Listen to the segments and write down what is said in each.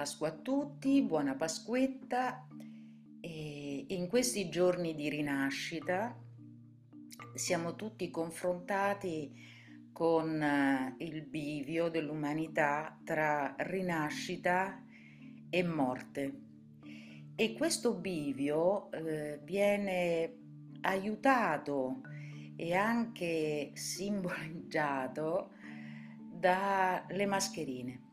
Pasqua a tutti, buona Pasquetta e in questi giorni di rinascita siamo tutti confrontati con eh, il bivio dell'umanità tra rinascita e morte e questo bivio eh, viene aiutato e anche simboleggiato dalle mascherine.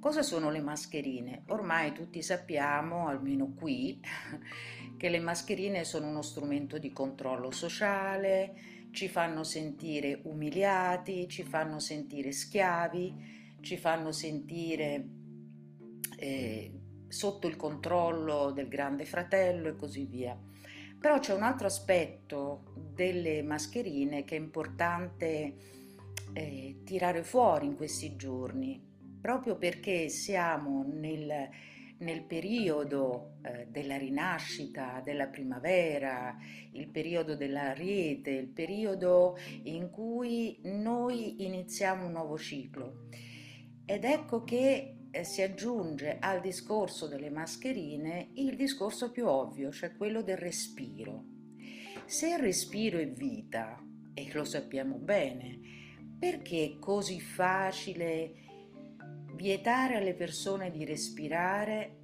Cosa sono le mascherine? Ormai tutti sappiamo, almeno qui, che le mascherine sono uno strumento di controllo sociale, ci fanno sentire umiliati, ci fanno sentire schiavi, ci fanno sentire eh, sotto il controllo del grande fratello e così via. Però c'è un altro aspetto delle mascherine che è importante eh, tirare fuori in questi giorni, proprio perché siamo nel, nel periodo eh, della rinascita, della primavera, il periodo dell'ariete, il periodo in cui noi iniziamo un nuovo ciclo. Ed ecco che eh, si aggiunge al discorso delle mascherine il discorso più ovvio, cioè quello del respiro. Se il respiro è vita, e lo sappiamo bene, perché è così facile vietare alle persone di respirare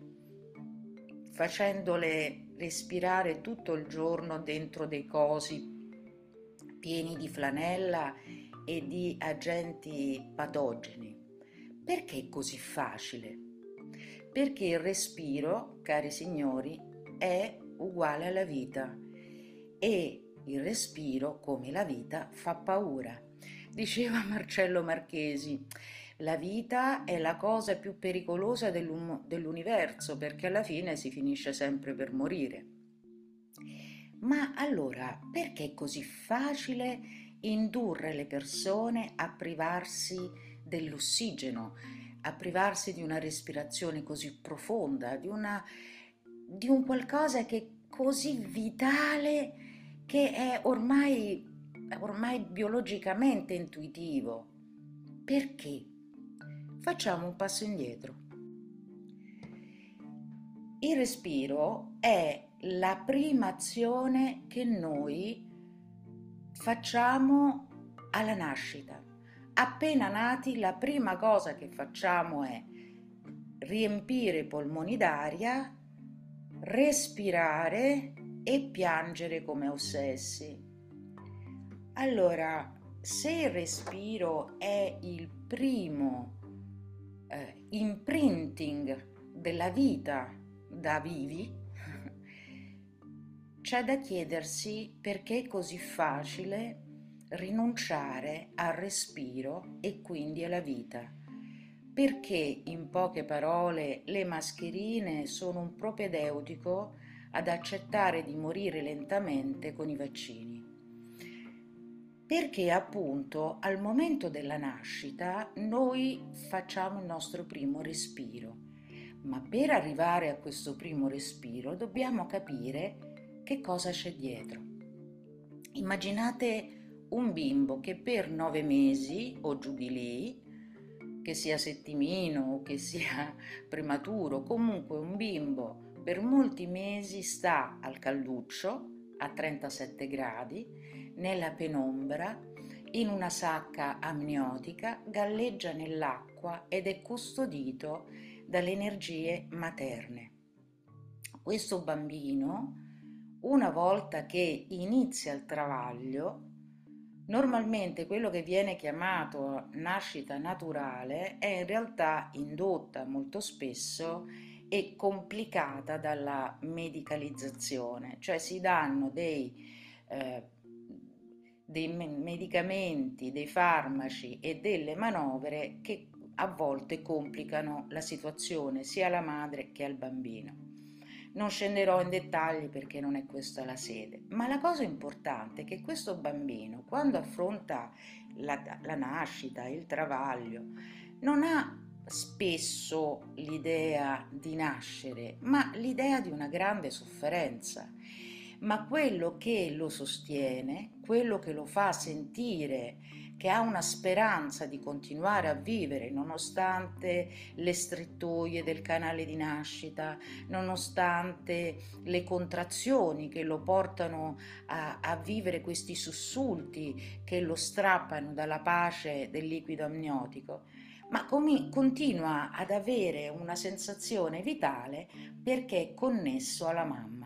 facendole respirare tutto il giorno dentro dei cosi pieni di flanella e di agenti patogeni? Perché è così facile? Perché il respiro, cari signori, è uguale alla vita e il respiro, come la vita, fa paura. Diceva Marcello Marchesi, la vita è la cosa più pericolosa dell'universo perché alla fine si finisce sempre per morire. Ma allora perché è così facile indurre le persone a privarsi dell'ossigeno, a privarsi di una respirazione così profonda, di, una, di un qualcosa che è così vitale che è ormai, ormai biologicamente intuitivo. Perché? Facciamo un passo indietro. Il respiro è la prima azione che noi facciamo alla nascita. Appena nati, la prima cosa che facciamo è riempire i polmoni d'aria, respirare e piangere come ossessi. Allora, se il respiro è il primo eh, imprinting della vita da vivi, c'è da chiedersi perché è così facile rinunciare al respiro e quindi alla vita. Perché, in poche parole, le mascherine sono un propedeutico ad accettare di morire lentamente con i vaccini. Perché appunto al momento della nascita noi facciamo il nostro primo respiro, ma per arrivare a questo primo respiro dobbiamo capire che cosa c'è dietro. Immaginate un bimbo che per nove mesi o giù di lì, che sia settimino o che sia prematuro, comunque un bimbo per molti mesi sta al calduccio a 37 gradi, nella penombra, in una sacca amniotica, galleggia nell'acqua ed è custodito dalle energie materne. Questo bambino, una volta che inizia il travaglio, Normalmente quello che viene chiamato nascita naturale è in realtà indotta molto spesso e complicata dalla medicalizzazione, cioè si danno dei, eh, dei medicamenti, dei farmaci e delle manovre che a volte complicano la situazione sia alla madre che al bambino. Non scenderò in dettagli perché non è questa la sede, ma la cosa importante è che questo bambino, quando affronta la, la nascita, il travaglio, non ha spesso l'idea di nascere, ma l'idea di una grande sofferenza. Ma quello che lo sostiene, quello che lo fa sentire che ha una speranza di continuare a vivere nonostante le strettoie del canale di nascita, nonostante le contrazioni che lo portano a, a vivere questi sussulti che lo strappano dalla pace del liquido amniotico, ma com- continua ad avere una sensazione vitale perché è connesso alla mamma.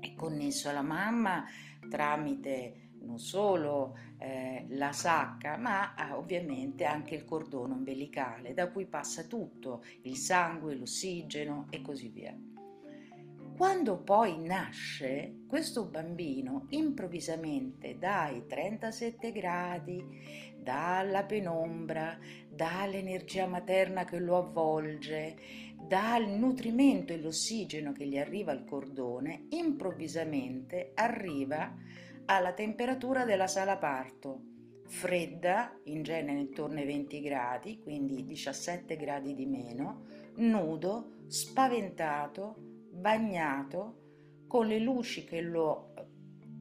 È connesso alla mamma tramite non solo eh, la sacca, ma ah, ovviamente anche il cordone ombelicale, da cui passa tutto, il sangue, l'ossigeno e così via. Quando poi nasce, questo bambino improvvisamente dai 37 gradi, dalla penombra, dall'energia materna che lo avvolge, dal nutrimento e l'ossigeno che gli arriva al cordone, improvvisamente arriva alla temperatura della sala parto, fredda, in genere intorno ai 20 gradi, quindi 17 gradi di meno, nudo, spaventato, bagnato, con le luci che, lo,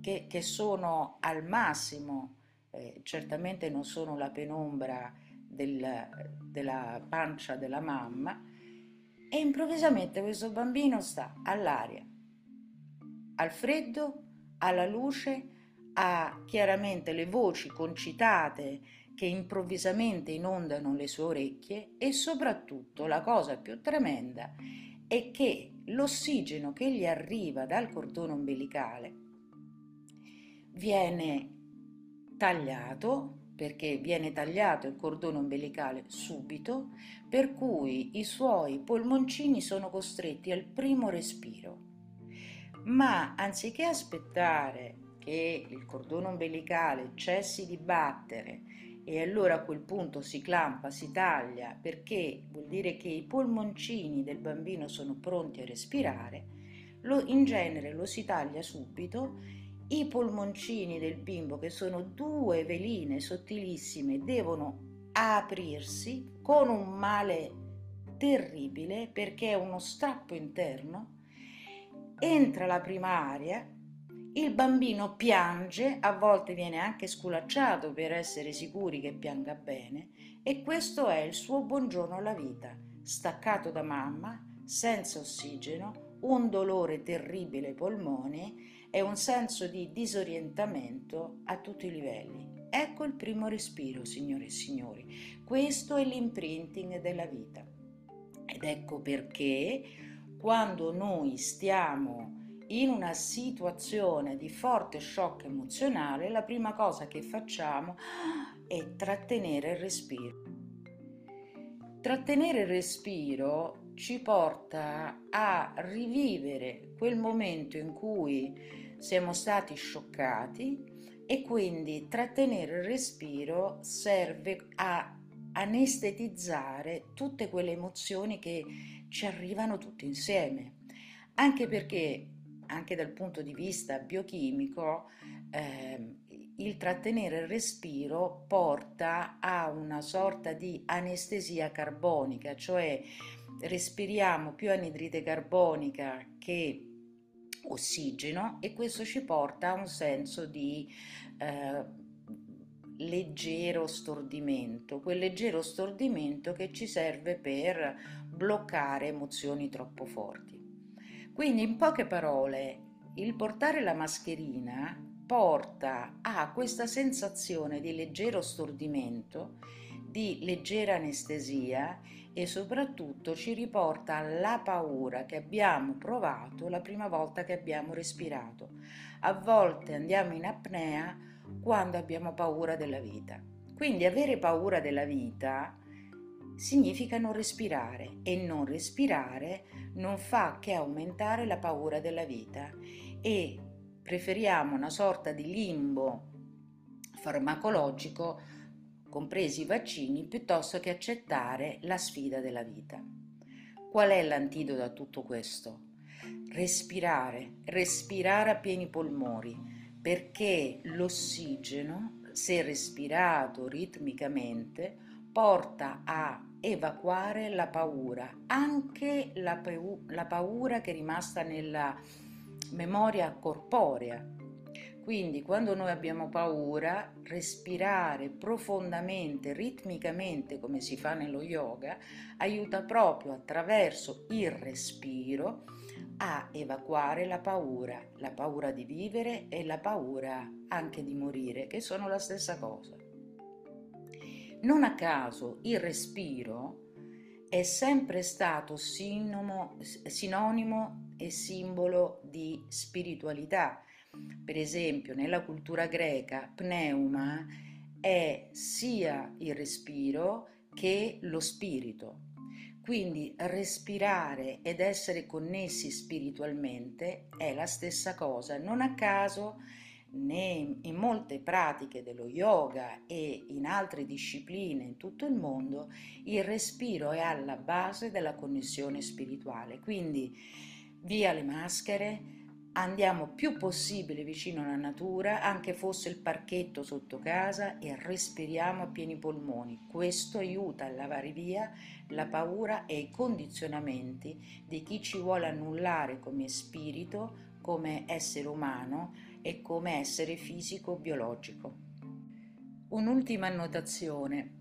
che, che sono al massimo, eh, certamente non sono la penombra del, della pancia della mamma, e improvvisamente questo bambino sta all'aria, al freddo, alla luce, ha chiaramente le voci concitate che improvvisamente inondano le sue orecchie e soprattutto la cosa più tremenda è che l'ossigeno che gli arriva dal cordone ombelicale viene tagliato perché viene tagliato il cordone ombelicale subito, per cui i suoi polmoncini sono costretti al primo respiro. Ma anziché aspettare che il cordone ombelicale cessi di battere e allora a quel punto si clampa, si taglia, perché vuol dire che i polmoncini del bambino sono pronti a respirare, lo, in genere lo si taglia subito, i polmoncini del bimbo, che sono due veline sottilissime, devono aprirsi con un male terribile perché è uno strappo interno, entra la prima aria, il bambino piange, a volte viene anche sculacciato per essere sicuri che pianga bene e questo è il suo buongiorno alla vita, staccato da mamma, senza ossigeno, un dolore terribile ai polmoni e un senso di disorientamento a tutti i livelli. Ecco il primo respiro, signore e signori. Questo è l'imprinting della vita. Ed ecco perché quando noi stiamo in una situazione di forte shock emozionale, la prima cosa che facciamo è trattenere il respiro. Trattenere il respiro ci porta a rivivere quel momento in cui siamo stati scioccati e quindi trattenere il respiro serve a anestetizzare tutte quelle emozioni che ci arrivano tutte insieme. Anche perché anche dal punto di vista biochimico, eh, il trattenere il respiro porta a una sorta di anestesia carbonica, cioè respiriamo più anidride carbonica che ossigeno e questo ci porta a un senso di eh, leggero stordimento, quel leggero stordimento che ci serve per bloccare emozioni troppo forti. Quindi in poche parole, il portare la mascherina porta a questa sensazione di leggero stordimento, di leggera anestesia e soprattutto ci riporta alla paura che abbiamo provato la prima volta che abbiamo respirato. A volte andiamo in apnea quando abbiamo paura della vita. Quindi avere paura della vita significa non respirare e non respirare non fa che aumentare la paura della vita e preferiamo una sorta di limbo farmacologico, compresi i vaccini, piuttosto che accettare la sfida della vita. Qual è l'antidoto a tutto questo? Respirare, respirare a pieni polmoni, perché l'ossigeno, se respirato ritmicamente, porta a evacuare la paura, anche la, pau- la paura che è rimasta nella memoria corporea. Quindi quando noi abbiamo paura, respirare profondamente, ritmicamente, come si fa nello yoga, aiuta proprio attraverso il respiro a evacuare la paura, la paura di vivere e la paura anche di morire, che sono la stessa cosa. Non a caso il respiro è sempre stato sinonimo, sinonimo e simbolo di spiritualità per esempio, nella cultura greca, pneuma è sia il respiro che lo spirito. Quindi respirare ed essere connessi spiritualmente è la stessa cosa. Non a caso né in molte pratiche dello yoga e in altre discipline in tutto il mondo il respiro è alla base della connessione spirituale. Quindi via le maschere, andiamo più possibile vicino alla natura, anche fosse il parchetto sotto casa, e respiriamo a pieni polmoni. Questo aiuta a lavare via la paura e i condizionamenti di chi ci vuole annullare come spirito, come essere umano e come essere fisico-biologico. Un'ultima annotazione.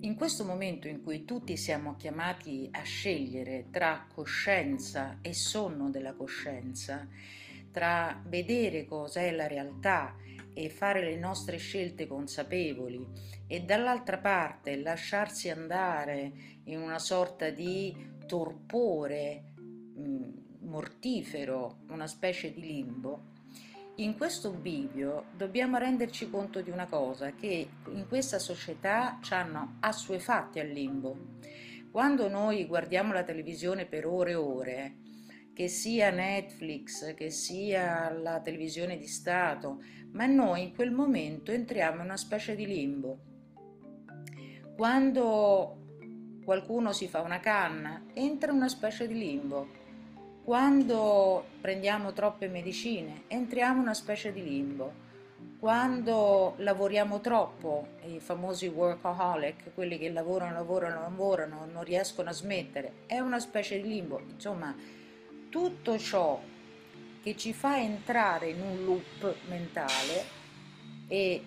In questo momento in cui tutti siamo chiamati a scegliere tra coscienza e sonno della coscienza, tra vedere cos'è la realtà e fare le nostre scelte consapevoli e dall'altra parte lasciarsi andare in una sorta di torpore mm, mortifero, una specie di limbo, in questo bivio dobbiamo renderci conto di una cosa, che in questa società ci hanno assuefatti al limbo. Quando noi guardiamo la televisione per ore e ore, che sia Netflix, che sia la televisione di Stato, ma noi in quel momento entriamo in una specie di limbo. Quando qualcuno si fa una canna, entra in una specie di limbo quando prendiamo troppe medicine entriamo in una specie di limbo. Quando lavoriamo troppo, i famosi workaholic, quelli che lavorano, lavorano, lavorano, non riescono a smettere, è una specie di limbo. Insomma, tutto ciò che ci fa entrare in un loop mentale e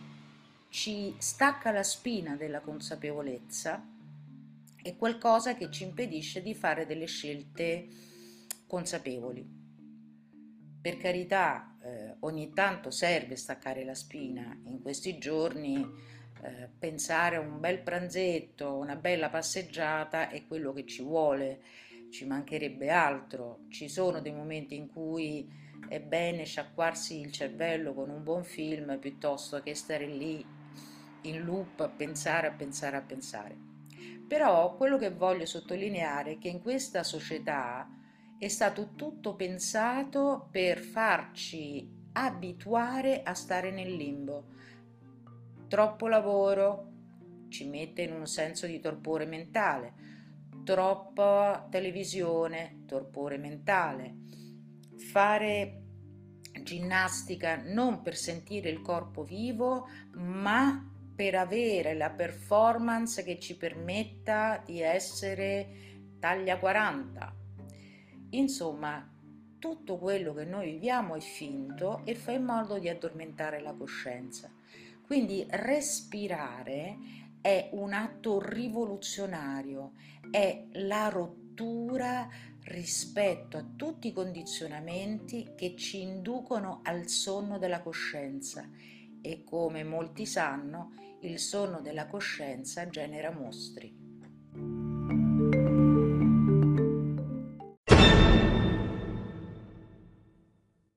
ci stacca la spina della consapevolezza è qualcosa che ci impedisce di fare delle scelte consapevoli. Per carità, eh, ogni tanto serve staccare la spina, in questi giorni eh, pensare a un bel pranzetto, una bella passeggiata è quello che ci vuole, ci mancherebbe altro. Ci sono dei momenti in cui è bene sciacquarsi il cervello con un buon film piuttosto che stare lì in loop a pensare, a pensare, a pensare. Però quello che voglio sottolineare è che in questa società è stato tutto pensato per farci abituare a stare nel limbo. Troppo lavoro ci mette in un senso di torpore mentale, troppa televisione, torpore mentale. Fare ginnastica non per sentire il corpo vivo, ma per avere la performance che ci permetta di essere taglia 40, Insomma, tutto quello che noi viviamo è finto e fa in modo di addormentare la coscienza. Quindi respirare è un atto rivoluzionario, è la rottura rispetto a tutti i condizionamenti che ci inducono al sonno della coscienza e come molti sanno il sonno della coscienza genera mostri.